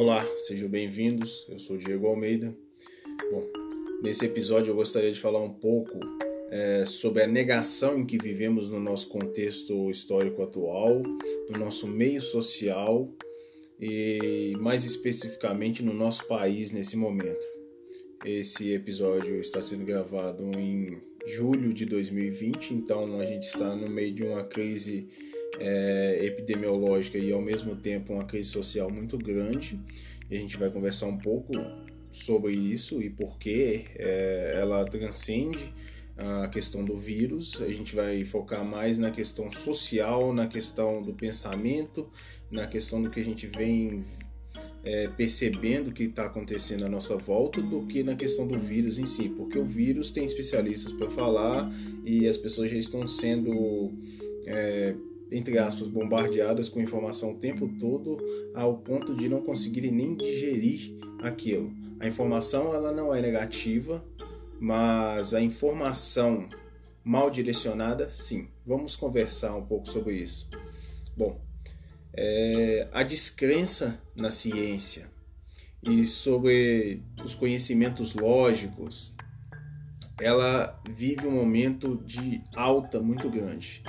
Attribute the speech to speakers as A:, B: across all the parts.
A: Olá, sejam bem-vindos. Eu sou Diego Almeida. Bom, nesse episódio eu gostaria de falar um pouco é, sobre a negação em que vivemos no nosso contexto histórico atual, no nosso meio social e mais especificamente no nosso país nesse momento. Esse episódio está sendo gravado em julho de 2020, então a gente está no meio de uma crise é, epidemiológica e ao mesmo tempo uma crise social muito grande. E a gente vai conversar um pouco sobre isso e por que é, ela transcende a questão do vírus. A gente vai focar mais na questão social, na questão do pensamento, na questão do que a gente vem é, percebendo que está acontecendo à nossa volta do que na questão do vírus em si, porque o vírus tem especialistas para falar e as pessoas já estão sendo é, entre aspas, bombardeadas com informação o tempo todo ao ponto de não conseguirem nem digerir aquilo. A informação ela não é negativa, mas a informação mal direcionada, sim. Vamos conversar um pouco sobre isso. Bom, é, a descrença na ciência e sobre os conhecimentos lógicos, ela vive um momento de alta muito grande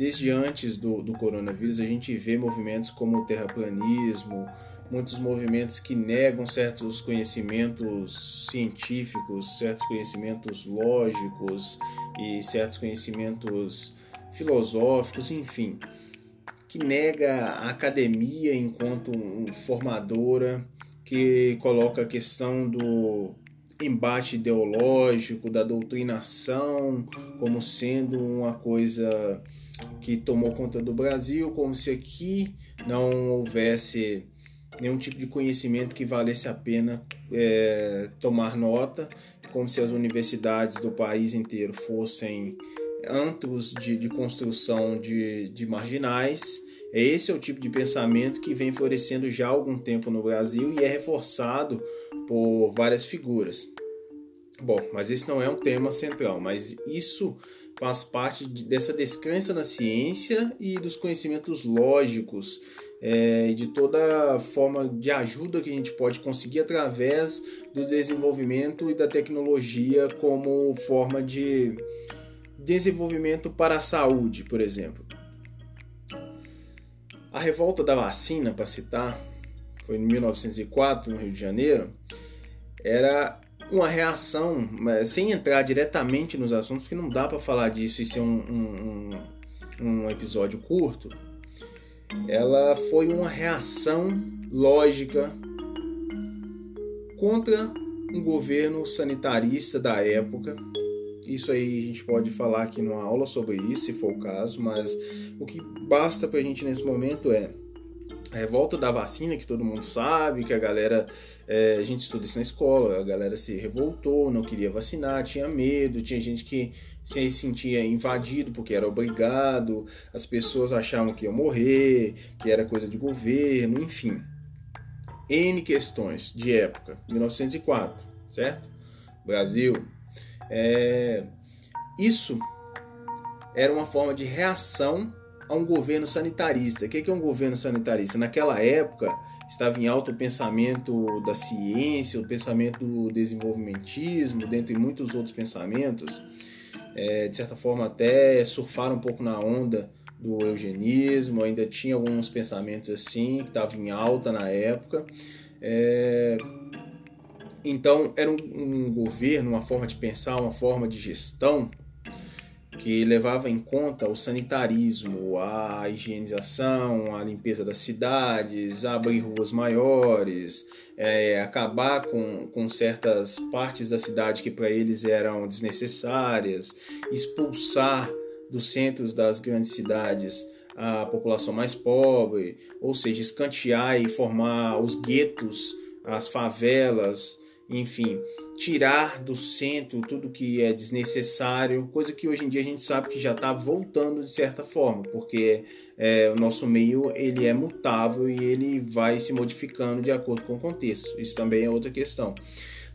A: desde antes do, do coronavírus, a gente vê movimentos como o terraplanismo, muitos movimentos que negam certos conhecimentos científicos, certos conhecimentos lógicos e certos conhecimentos filosóficos, enfim, que nega a academia enquanto formadora, que coloca a questão do embate ideológico, da doutrinação como sendo uma coisa que tomou conta do Brasil, como se aqui não houvesse nenhum tipo de conhecimento que valesse a pena é, tomar nota, como se as universidades do país inteiro fossem antros de, de construção de, de marginais. Esse é o tipo de pensamento que vem florescendo já há algum tempo no Brasil e é reforçado por várias figuras. Bom, mas esse não é um tema central, mas isso faz parte de, dessa descrença na ciência e dos conhecimentos lógicos, é, de toda forma de ajuda que a gente pode conseguir através do desenvolvimento e da tecnologia como forma de desenvolvimento para a saúde, por exemplo. A revolta da vacina, para citar, foi em 1904, no Rio de Janeiro, era uma reação, sem entrar diretamente nos assuntos, porque não dá para falar disso e ser um, um, um, episódio curto, ela foi uma reação lógica contra um governo sanitarista da época. Isso aí a gente pode falar aqui numa aula sobre isso, se for o caso, mas o que basta para a gente nesse momento é revolta da vacina, que todo mundo sabe, que a galera, é, a gente estuda isso na escola, a galera se revoltou, não queria vacinar, tinha medo, tinha gente que se sentia invadido porque era obrigado, as pessoas achavam que ia morrer, que era coisa de governo, enfim. N questões de época, 1904, certo? Brasil. É, isso era uma forma de reação a um governo sanitarista. O que é um governo sanitarista? Naquela época estava em alto o pensamento da ciência, o pensamento do desenvolvimentismo, dentre muitos outros pensamentos. É, de certa forma, até surfaram um pouco na onda do eugenismo, ainda tinha alguns pensamentos assim, que estavam em alta na época. É, então, era um, um governo, uma forma de pensar, uma forma de gestão que levava em conta o sanitarismo, a higienização, a limpeza das cidades, abrir ruas maiores, é, acabar com, com certas partes da cidade que para eles eram desnecessárias, expulsar dos centros das grandes cidades a população mais pobre, ou seja, escantear e formar os guetos, as favelas, enfim, tirar do centro tudo que é desnecessário, coisa que hoje em dia a gente sabe que já está voltando de certa forma, porque é, o nosso meio ele é mutável e ele vai se modificando de acordo com o contexto. Isso também é outra questão.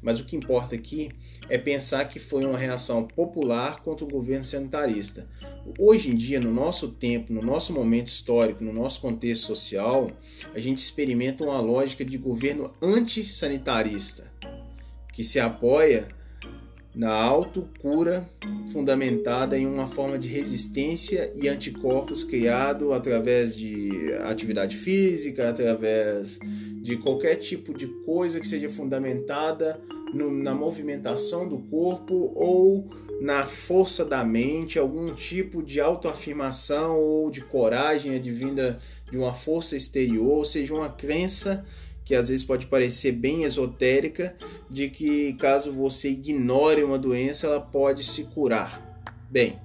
A: Mas o que importa aqui é pensar que foi uma reação popular contra o governo sanitarista. Hoje em dia, no nosso tempo, no nosso momento histórico, no nosso contexto social, a gente experimenta uma lógica de governo antissanitarista, que se apoia na autocura fundamentada em uma forma de resistência e anticorpos criado através de atividade física, através de qualquer tipo de coisa que seja fundamentada no, na movimentação do corpo ou na força da mente, algum tipo de autoafirmação ou de coragem advinda de uma força exterior, ou seja, uma crença que às vezes pode parecer bem esotérica, de que caso você ignore uma doença, ela pode se curar. Bem,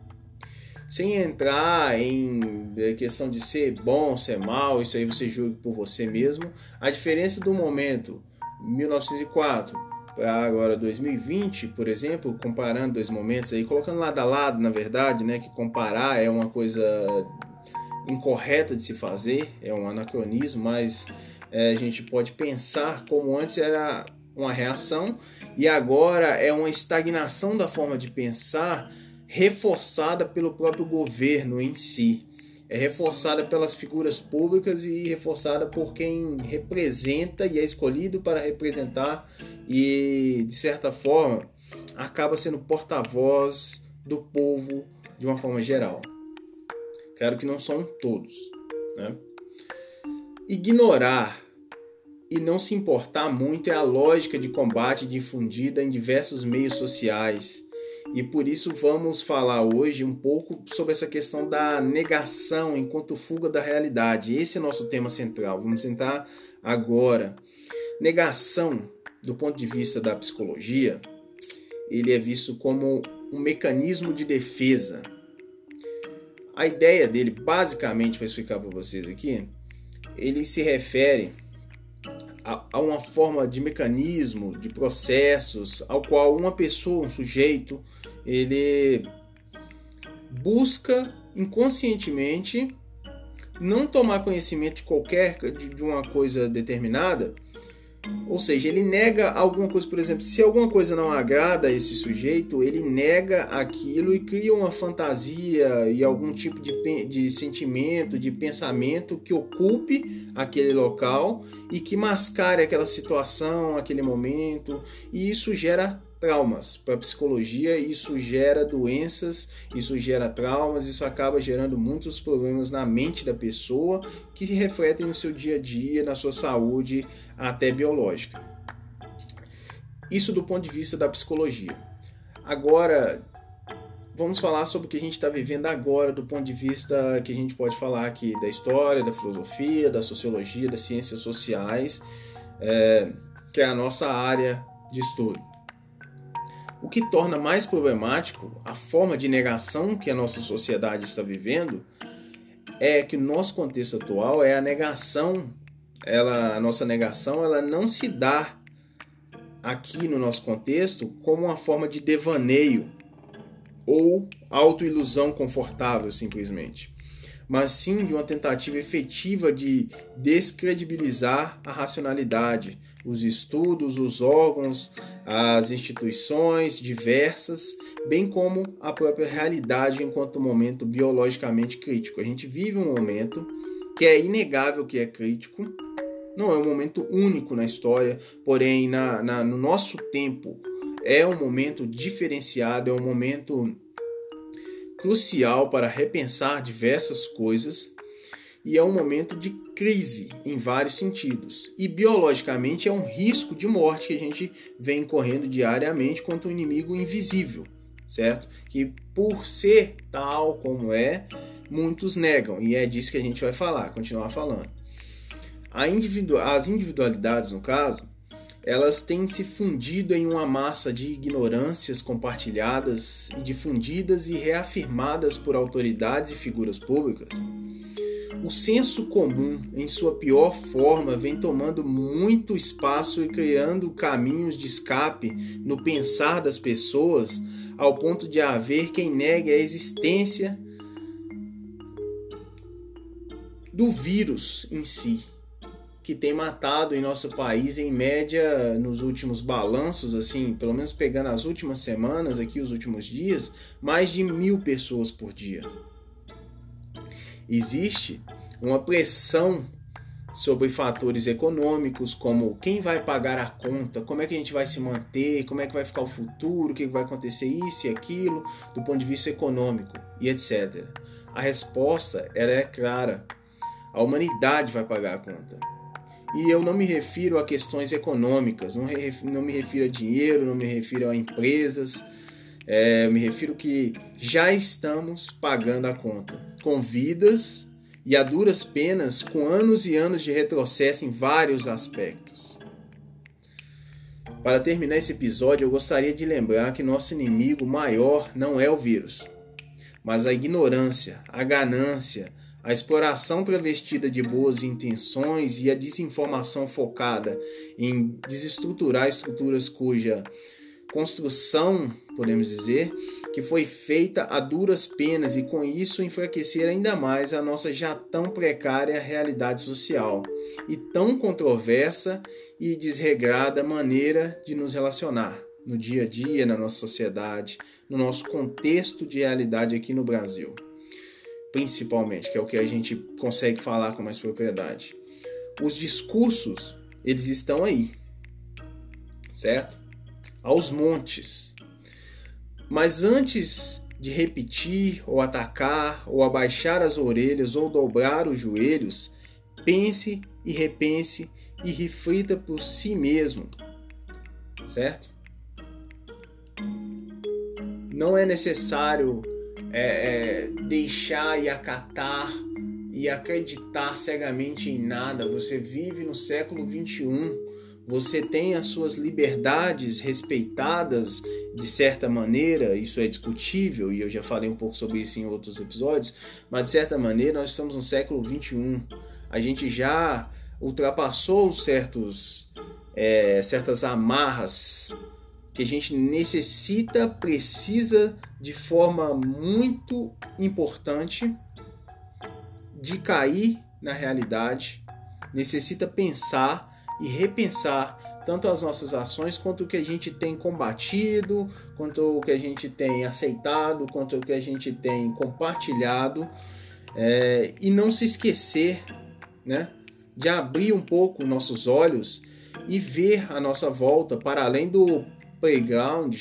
A: sem entrar em é, questão de ser bom, ser mal, isso aí você julga por você mesmo. A diferença do momento 1904 para agora 2020, por exemplo, comparando dois momentos aí, colocando lado a lado, na verdade, né, que comparar é uma coisa incorreta de se fazer, é um anacronismo, mas é, a gente pode pensar como antes era uma reação e agora é uma estagnação da forma de pensar reforçada pelo próprio governo em si. É reforçada pelas figuras públicas e reforçada por quem representa e é escolhido para representar e, de certa forma, acaba sendo porta-voz do povo de uma forma geral. Claro que não são todos. Né? Ignorar e não se importar muito é a lógica de combate difundida em diversos meios sociais. E por isso vamos falar hoje um pouco sobre essa questão da negação enquanto fuga da realidade. Esse é nosso tema central. Vamos entrar agora. Negação, do ponto de vista da psicologia, ele é visto como um mecanismo de defesa. A ideia dele, basicamente, para explicar para vocês aqui, ele se refere a, a, uma forma de mecanismo, de processos, ao qual uma pessoa, um sujeito, ele busca inconscientemente não tomar conhecimento de qualquer de, de uma coisa determinada ou seja, ele nega alguma coisa, por exemplo, se alguma coisa não agrada a esse sujeito, ele nega aquilo e cria uma fantasia e algum tipo de, de sentimento, de pensamento que ocupe aquele local e que mascare aquela situação, aquele momento, e isso gera traumas. Para a psicologia, isso gera doenças, isso gera traumas, isso acaba gerando muitos problemas na mente da pessoa que se refletem no seu dia a dia, na sua saúde, até biológica. Isso do ponto de vista da psicologia. Agora, vamos falar sobre o que a gente está vivendo agora, do ponto de vista que a gente pode falar aqui da história, da filosofia, da sociologia, das ciências sociais, é, que é a nossa área de estudo. O que torna mais problemático a forma de negação que a nossa sociedade está vivendo é que o nosso contexto atual é a negação, ela, a nossa negação, ela não se dá aqui no nosso contexto como uma forma de devaneio ou autoilusão confortável simplesmente mas sim de uma tentativa efetiva de descredibilizar a racionalidade, os estudos, os órgãos, as instituições diversas, bem como a própria realidade enquanto momento biologicamente crítico. A gente vive um momento que é inegável que é crítico, não é um momento único na história, porém na, na no nosso tempo é um momento diferenciado, é um momento crucial para repensar diversas coisas e é um momento de crise em vários sentidos. E biologicamente é um risco de morte que a gente vem correndo diariamente contra um inimigo invisível, certo? Que por ser tal como é, muitos negam, e é disso que a gente vai falar, continuar falando. Individu as individualidades, no caso, elas têm se fundido em uma massa de ignorâncias compartilhadas difundidas e reafirmadas por autoridades e figuras públicas. O senso comum, em sua pior forma, vem tomando muito espaço e criando caminhos de escape no pensar das pessoas, ao ponto de haver quem negue a existência do vírus em si que tem matado em nosso país, em média, nos últimos balanços, assim, pelo menos pegando as últimas semanas, aqui, os últimos dias, mais de mil pessoas por dia. Existe uma pressão sobre fatores econômicos, como quem vai pagar a conta, como é que a gente vai se manter, como é que vai ficar o futuro, o que vai acontecer isso e aquilo, do ponto de vista econômico e etc. A resposta ela é clara. A humanidade vai pagar a conta. E eu não me refiro a questões econômicas, não, não me refiro a dinheiro, não me refiro a empresas, é, me refiro que já estamos pagando a conta com vidas e a duras penas, com anos e anos de retrocesso em vários aspectos. Para terminar esse episódio, eu gostaria de lembrar que nosso inimigo maior não é o vírus, mas a ignorância, a ganância, a exploração travestida de boas intenções e a desinformação focada em desestruturar estruturas cuja construção, podemos dizer, que foi feita a duras penas e com isso enfraquecer ainda mais a nossa já tão precária realidade social e tão controversa e desregrada maneira de nos relacionar no dia a dia, na nossa sociedade, no nosso contexto de realidade aqui no Brasil. Principalmente, que é o que a gente consegue falar com mais propriedade. Os discursos, eles estão aí, certo? aos montes. Mas antes de repetir, ou atacar, ou abaixar as orelhas, ou dobrar os joelhos, pense e repense e reflita por si mesmo, certo? Não é necessário é, é, deixar e acatar e acreditar cegamente em nada. Você vive no século 21 você tem as suas liberdades respeitadas de certa maneira, isso é discutível e eu já falei um pouco sobre isso em outros episódios, mas de certa maneira nós estamos no século 21. A gente já ultrapassou certos, é, certas amarras que a gente necessita, precisa de forma muito importante de cair na realidade, necessita pensar e repensar tanto as nossas ações quanto o que a gente tem combatido, quanto o que a gente tem aceitado, quanto o que a gente tem compartilhado. É, e não se esquecer, né, de abrir um pouco nossos olhos e ver a nossa volta para além do playground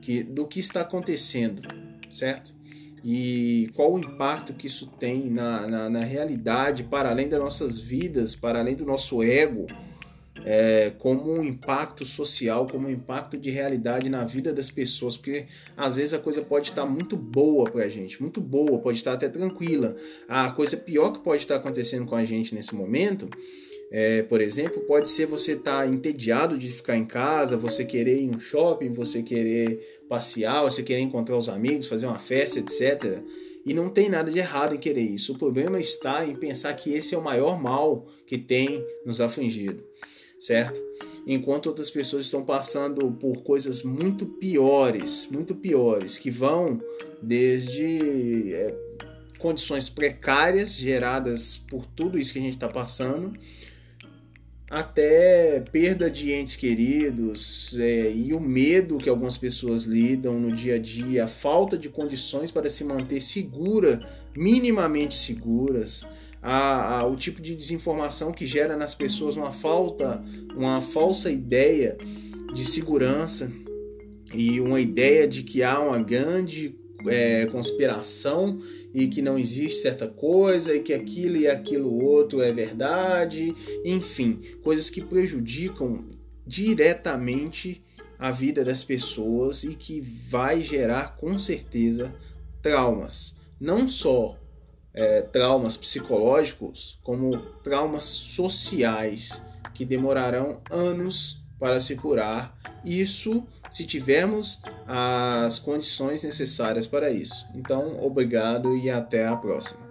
A: que, do que está acontecendo, certo? E qual o impacto que isso tem na, na, na realidade, para além das nossas vidas, para além do nosso ego, é, como um impacto social, como um impacto de realidade na vida das pessoas, porque às vezes a coisa pode estar muito boa para a gente, muito boa, pode estar até tranquila. A coisa pior que pode estar acontecendo com a gente nesse momento, é, por exemplo, pode ser você estar tá entediado de ficar em casa, você querer ir no shopping, você querer passear, você querer encontrar os amigos, fazer uma festa, etc. E não tem nada de errado em querer isso. O problema está em pensar que esse é o maior mal que tem nos afligido certo? Enquanto outras pessoas estão passando por coisas muito piores, muito piores, que vão desde é, condições precárias geradas por tudo isso que a gente está passando, até perda de entes queridos é, e o medo que algumas pessoas lidam no dia a dia, a falta de condições para se manter segura, minimamente seguras a, a, o tipo de desinformação que gera nas pessoas uma falta, uma falsa ideia de segurança e uma ideia de que há uma grande é, conspiração e que não existe certa coisa e que aquilo e aquilo outro é verdade, enfim, coisas que prejudicam diretamente a vida das pessoas e que vai gerar com certeza traumas, não só é, traumas psicológicos como traumas sociais que demorarão anos para se curar. Isso se tivermos as condições necessárias para isso. Então, obrigado e até a próxima.